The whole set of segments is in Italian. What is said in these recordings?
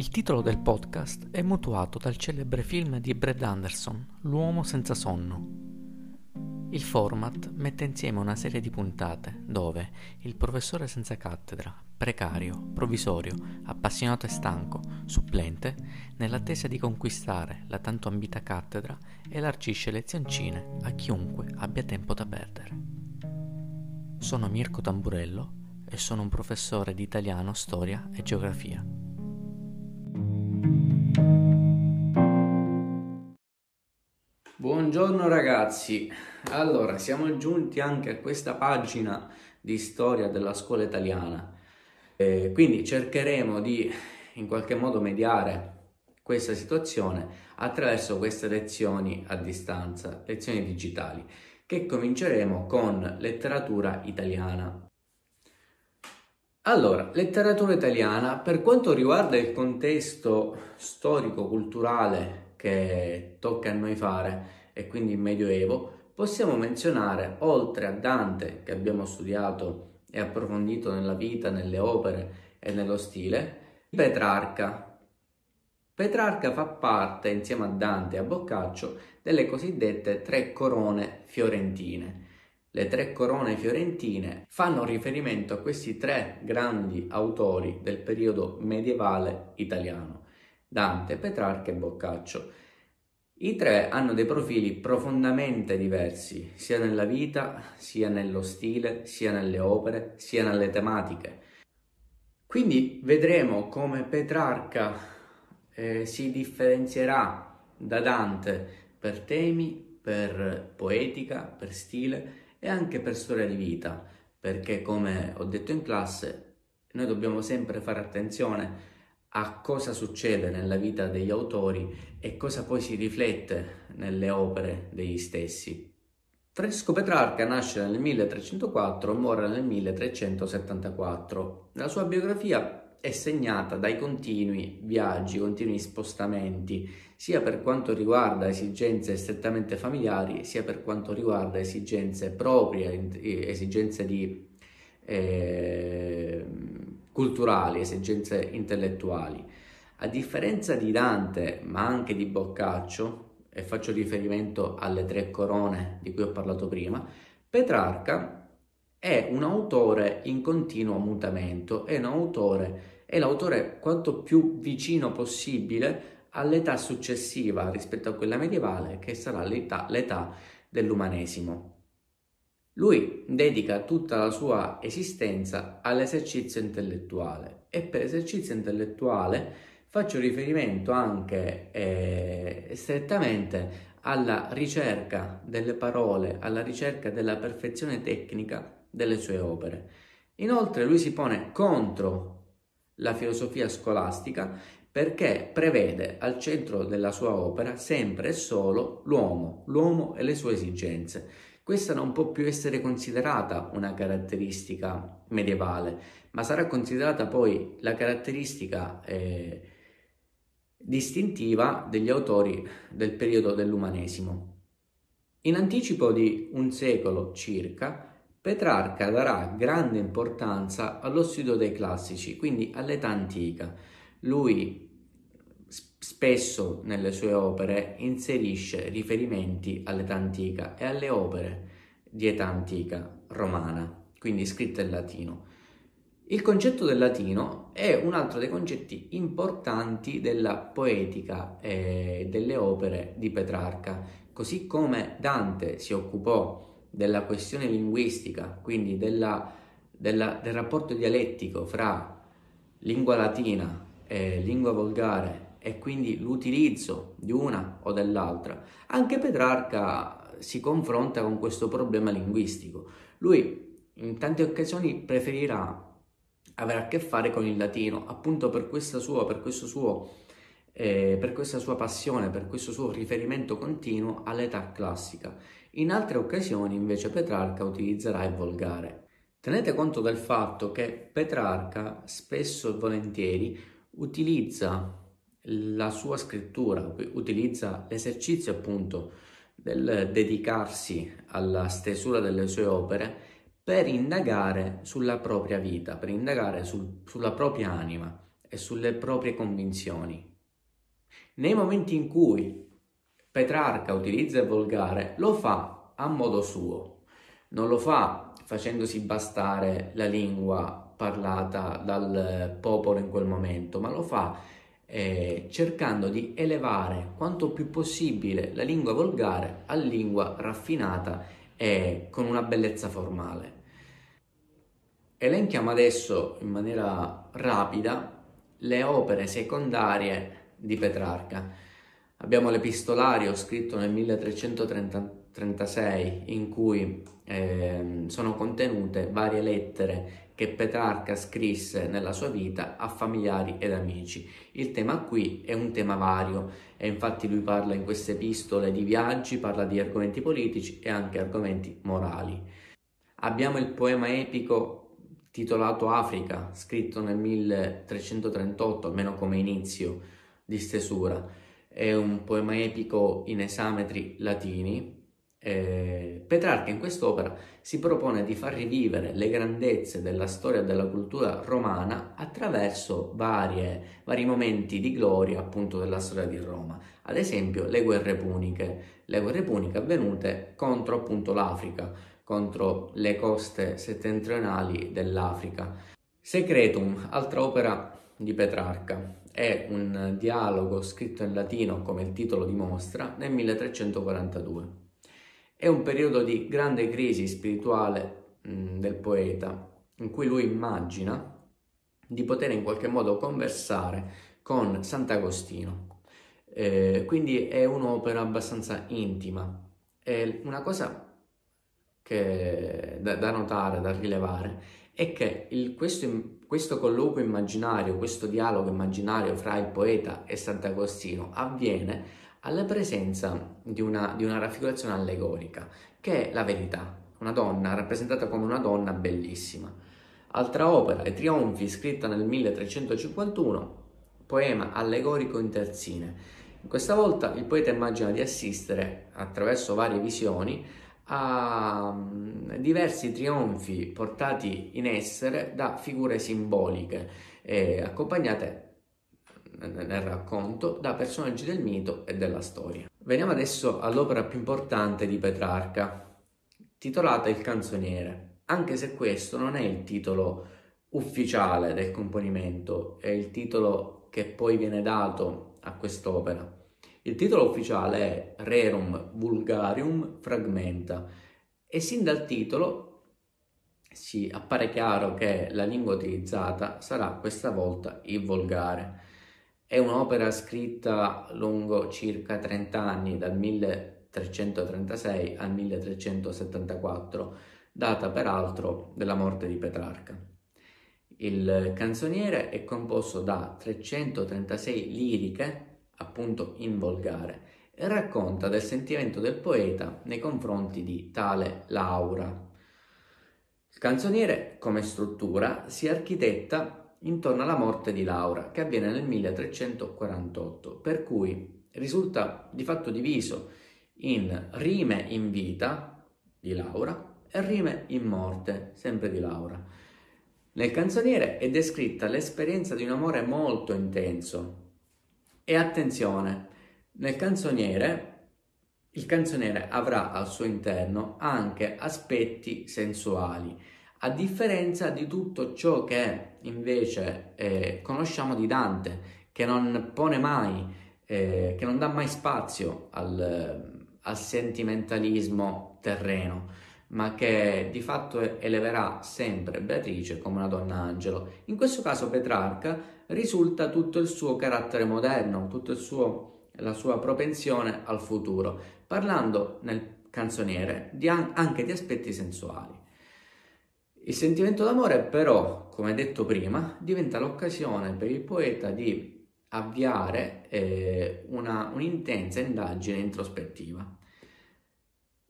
Il titolo del podcast è mutuato dal celebre film di Brad Anderson, L'uomo senza sonno. Il format mette insieme una serie di puntate dove il professore senza cattedra, precario, provvisorio, appassionato e stanco, supplente, nell'attesa di conquistare la tanto ambita cattedra, elargisce lezioncine a chiunque abbia tempo da perdere. Sono Mirko Tamburello e sono un professore di italiano, storia e geografia. Buongiorno ragazzi, allora siamo giunti anche a questa pagina di storia della scuola italiana, eh, quindi cercheremo di in qualche modo mediare questa situazione attraverso queste lezioni a distanza, lezioni digitali, che cominceremo con letteratura italiana. Allora, letteratura italiana, per quanto riguarda il contesto storico-culturale che tocca a noi fare, e quindi il Medioevo, possiamo menzionare, oltre a Dante, che abbiamo studiato e approfondito nella vita, nelle opere e nello stile, Petrarca. Petrarca fa parte, insieme a Dante e a Boccaccio, delle cosiddette tre corone fiorentine. Le tre corone fiorentine fanno riferimento a questi tre grandi autori del periodo medievale italiano, Dante, Petrarca e Boccaccio. I tre hanno dei profili profondamente diversi, sia nella vita, sia nello stile, sia nelle opere, sia nelle tematiche. Quindi vedremo come Petrarca eh, si differenzierà da Dante per temi, per poetica, per stile e anche per storia di vita, perché come ho detto in classe, noi dobbiamo sempre fare attenzione a cosa succede nella vita degli autori e cosa poi si riflette nelle opere degli stessi. Fresco Petrarca nasce nel 1304 e muore nel 1374. La sua biografia è segnata dai continui viaggi, continui spostamenti, sia per quanto riguarda esigenze strettamente familiari, sia per quanto riguarda esigenze proprie, esigenze di eh, culturali, esigenze intellettuali. A differenza di Dante, ma anche di Boccaccio, e faccio riferimento alle tre corone di cui ho parlato prima, Petrarca è un autore in continuo mutamento, è un autore, è l'autore quanto più vicino possibile all'età successiva rispetto a quella medievale, che sarà l'età, l'età dell'umanesimo. Lui dedica tutta la sua esistenza all'esercizio intellettuale e per esercizio intellettuale faccio riferimento anche eh, strettamente alla ricerca delle parole, alla ricerca della perfezione tecnica delle sue opere. Inoltre lui si pone contro la filosofia scolastica perché prevede al centro della sua opera sempre e solo l'uomo, l'uomo e le sue esigenze questa non può più essere considerata una caratteristica medievale, ma sarà considerata poi la caratteristica eh, distintiva degli autori del periodo dell'umanesimo. In anticipo di un secolo circa, Petrarca darà grande importanza allo studio dei classici, quindi all'età antica. Lui spesso nelle sue opere inserisce riferimenti all'età antica e alle opere di età antica romana, quindi scritte in latino. Il concetto del latino è un altro dei concetti importanti della poetica e delle opere di Petrarca, così come Dante si occupò della questione linguistica, quindi della, della, del rapporto dialettico fra lingua latina e lingua volgare e quindi l'utilizzo di una o dell'altra, anche Petrarca si confronta con questo problema linguistico. Lui in tante occasioni preferirà avere a che fare con il latino, appunto per sua, per questo suo, eh, per questa sua passione, per questo suo riferimento continuo all'età classica. In altre occasioni invece Petrarca utilizzerà il volgare. Tenete conto del fatto che Petrarca spesso e volentieri utilizza la sua scrittura, utilizza l'esercizio appunto del dedicarsi alla stesura delle sue opere per indagare sulla propria vita, per indagare sul, sulla propria anima e sulle proprie convinzioni. Nei momenti in cui Petrarca utilizza il volgare, lo fa a modo suo, non lo fa facendosi bastare la lingua parlata dal popolo in quel momento, ma lo fa eh, cercando di elevare quanto più possibile la lingua volgare a lingua raffinata e con una bellezza formale. Elenchiamo adesso in maniera rapida le opere secondarie di Petrarca. Abbiamo l'epistolario scritto nel 1336 in cui eh, sono contenute varie lettere che Petrarca scrisse nella sua vita a familiari ed amici. Il tema qui è un tema vario e infatti lui parla in queste epistole di viaggi, parla di argomenti politici e anche argomenti morali. Abbiamo il poema epico titolato Africa, scritto nel 1338, almeno come inizio di stesura. È un poema epico in esametri latini. Eh, Petrarca in quest'opera si propone di far rivivere le grandezze della storia della cultura romana attraverso varie, vari momenti di gloria appunto della storia di Roma. Ad esempio le guerre puniche, le guerre puniche avvenute contro appunto l'Africa, contro le coste settentrionali dell'Africa. Secretum, altra opera di Petrarca, è un dialogo scritto in latino, come il titolo dimostra, nel 1342. È un periodo di grande crisi spirituale mh, del poeta, in cui lui immagina di poter in qualche modo conversare con Sant'Agostino. Eh, quindi è un'opera abbastanza intima. È una cosa che, da, da, notare, da rilevare, è che il, questo, questo colloquio immaginario, questo dialogo immaginario fra il poeta e Sant'Agostino avviene alla presenza di una, di una raffigurazione allegorica, che è la verità, una donna rappresentata come una donna bellissima. Altra opera, I Trionfi, scritta nel 1351, poema allegorico in terzine. Questa volta il poeta immagina di assistere, attraverso varie visioni, a mm, diversi trionfi portati in essere da figure simboliche, eh, accompagnate nel racconto da personaggi del mito e della storia. Veniamo adesso all'opera più importante di Petrarca, titolata Il canzoniere, anche se questo non è il titolo ufficiale del componimento, è il titolo che poi viene dato a quest'opera. Il titolo ufficiale è Rerum Vulgarium Fragmenta e sin dal titolo si appare chiaro che la lingua utilizzata sarà questa volta il volgare. È un'opera scritta lungo circa 30 anni, dal 1336 al 1374, data peraltro della morte di Petrarca. Il canzoniere è composto da 336 liriche appunto in volgare, e racconta del sentimento del poeta nei confronti di tale Laura. Il canzoniere, come struttura, si architetta intorno alla morte di Laura, che avviene nel 1348, per cui risulta di fatto diviso in rime in vita di Laura e rime in morte, sempre di Laura. Nel canzoniere è descritta l'esperienza di un amore molto intenso, e attenzione, nel canzoniere, il canzoniere avrà al suo interno anche aspetti sensuali, a differenza di tutto ciò che invece eh, conosciamo di Dante, che non pone mai, eh, che non dà mai spazio al, al sentimentalismo terreno, ma che di fatto eleverà sempre Beatrice come una donna angelo. In questo caso Petrarca risulta tutto il suo carattere moderno, tutta la sua propensione al futuro, parlando nel canzoniere di an- anche di aspetti sensuali. Il sentimento d'amore però, come detto prima, diventa l'occasione per il poeta di avviare eh, una, un'intensa indagine introspettiva.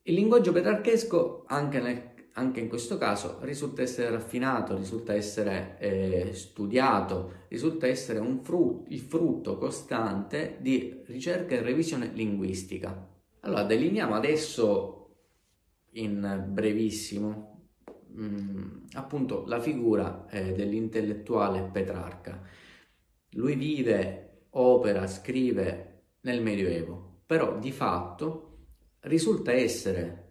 Il linguaggio petrarchesco, anche nel anche in questo caso risulta essere raffinato, risulta essere eh, studiato, risulta essere frutto, il frutto costante di ricerca e revisione linguistica. Allora, delineiamo adesso in brevissimo mm, appunto la figura eh, dell'intellettuale Petrarca. lui vive, opera, scrive nel Medioevo, però di fatto risulta essere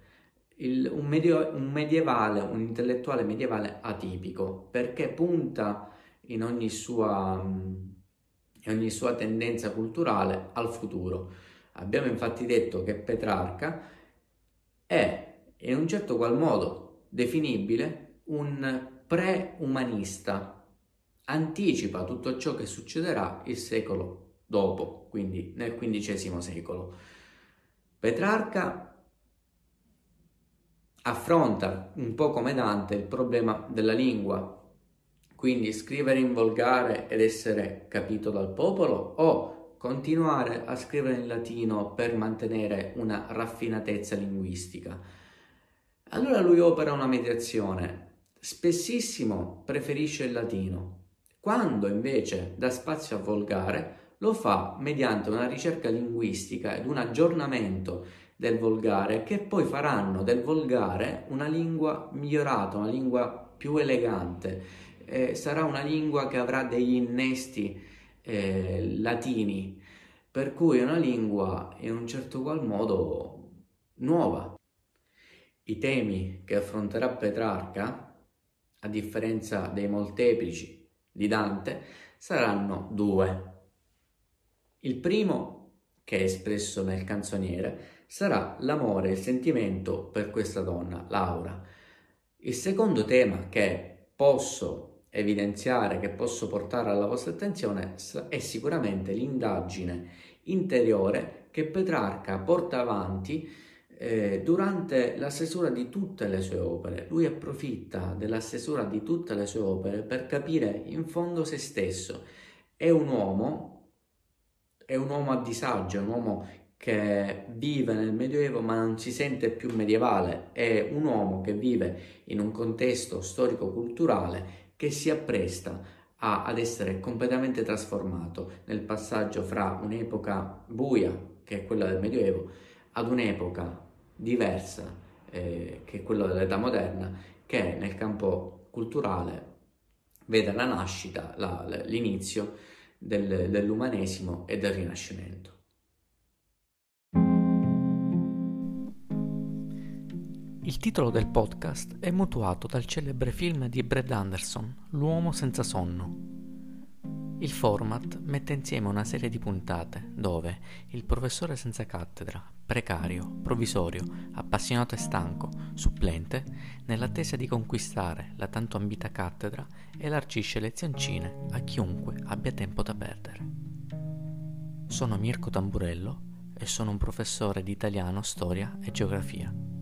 il, un, medio, un medievale, un intellettuale medievale atipico, perché punta in ogni sua, in ogni sua tendenza culturale al futuro. Abbiamo infatti detto che Petrarca è in un certo qual modo definibile un pre-umanista, anticipa tutto ciò che succederà il secolo dopo, quindi nel XV secolo. Petrarca affronta un po' come Dante il problema della lingua, quindi scrivere in volgare ed essere capito dal popolo o continuare a scrivere in latino per mantenere una raffinatezza linguistica. Allora lui opera una mediazione, spessissimo preferisce il latino, quando invece dà spazio a volgare lo fa mediante una ricerca linguistica ed un aggiornamento del volgare che poi faranno del volgare una lingua migliorata, una lingua più elegante. Eh, sarà una lingua che avrà degli innesti eh, latini, per cui è una lingua in un certo qual modo nuova. I temi che affronterà Petrarca, a differenza dei molteplici di Dante, saranno due. Il primo, che è espresso nel canzoniere, sarà l'amore e il sentimento per questa donna, Laura. Il secondo tema che posso evidenziare, che posso portare alla vostra attenzione è sicuramente l'indagine interiore che Petrarca porta avanti eh, durante la stesura di tutte le sue opere. Lui approfitta della stesura di tutte le sue opere per capire in fondo se stesso. È un uomo, è un uomo a disagio, è un uomo che vive nel Medioevo ma non si sente più medievale, è un uomo che vive in un contesto storico-culturale che si appresta a, ad essere completamente trasformato nel passaggio fra un'epoca buia, che è quella del Medioevo, ad un'epoca diversa, eh, che è quella dell'età moderna, che nel campo culturale vede la nascita, la, l'inizio del, dell'umanesimo e del Rinascimento. Il titolo del podcast è mutuato dal celebre film di Brad Anderson, L'uomo senza sonno. Il format mette insieme una serie di puntate dove il professore senza cattedra, precario, provvisorio, appassionato e stanco, supplente, nell'attesa di conquistare la tanto ambita cattedra, elargisce lezioncine a chiunque abbia tempo da perdere. Sono Mirko Tamburello e sono un professore di italiano, storia e geografia.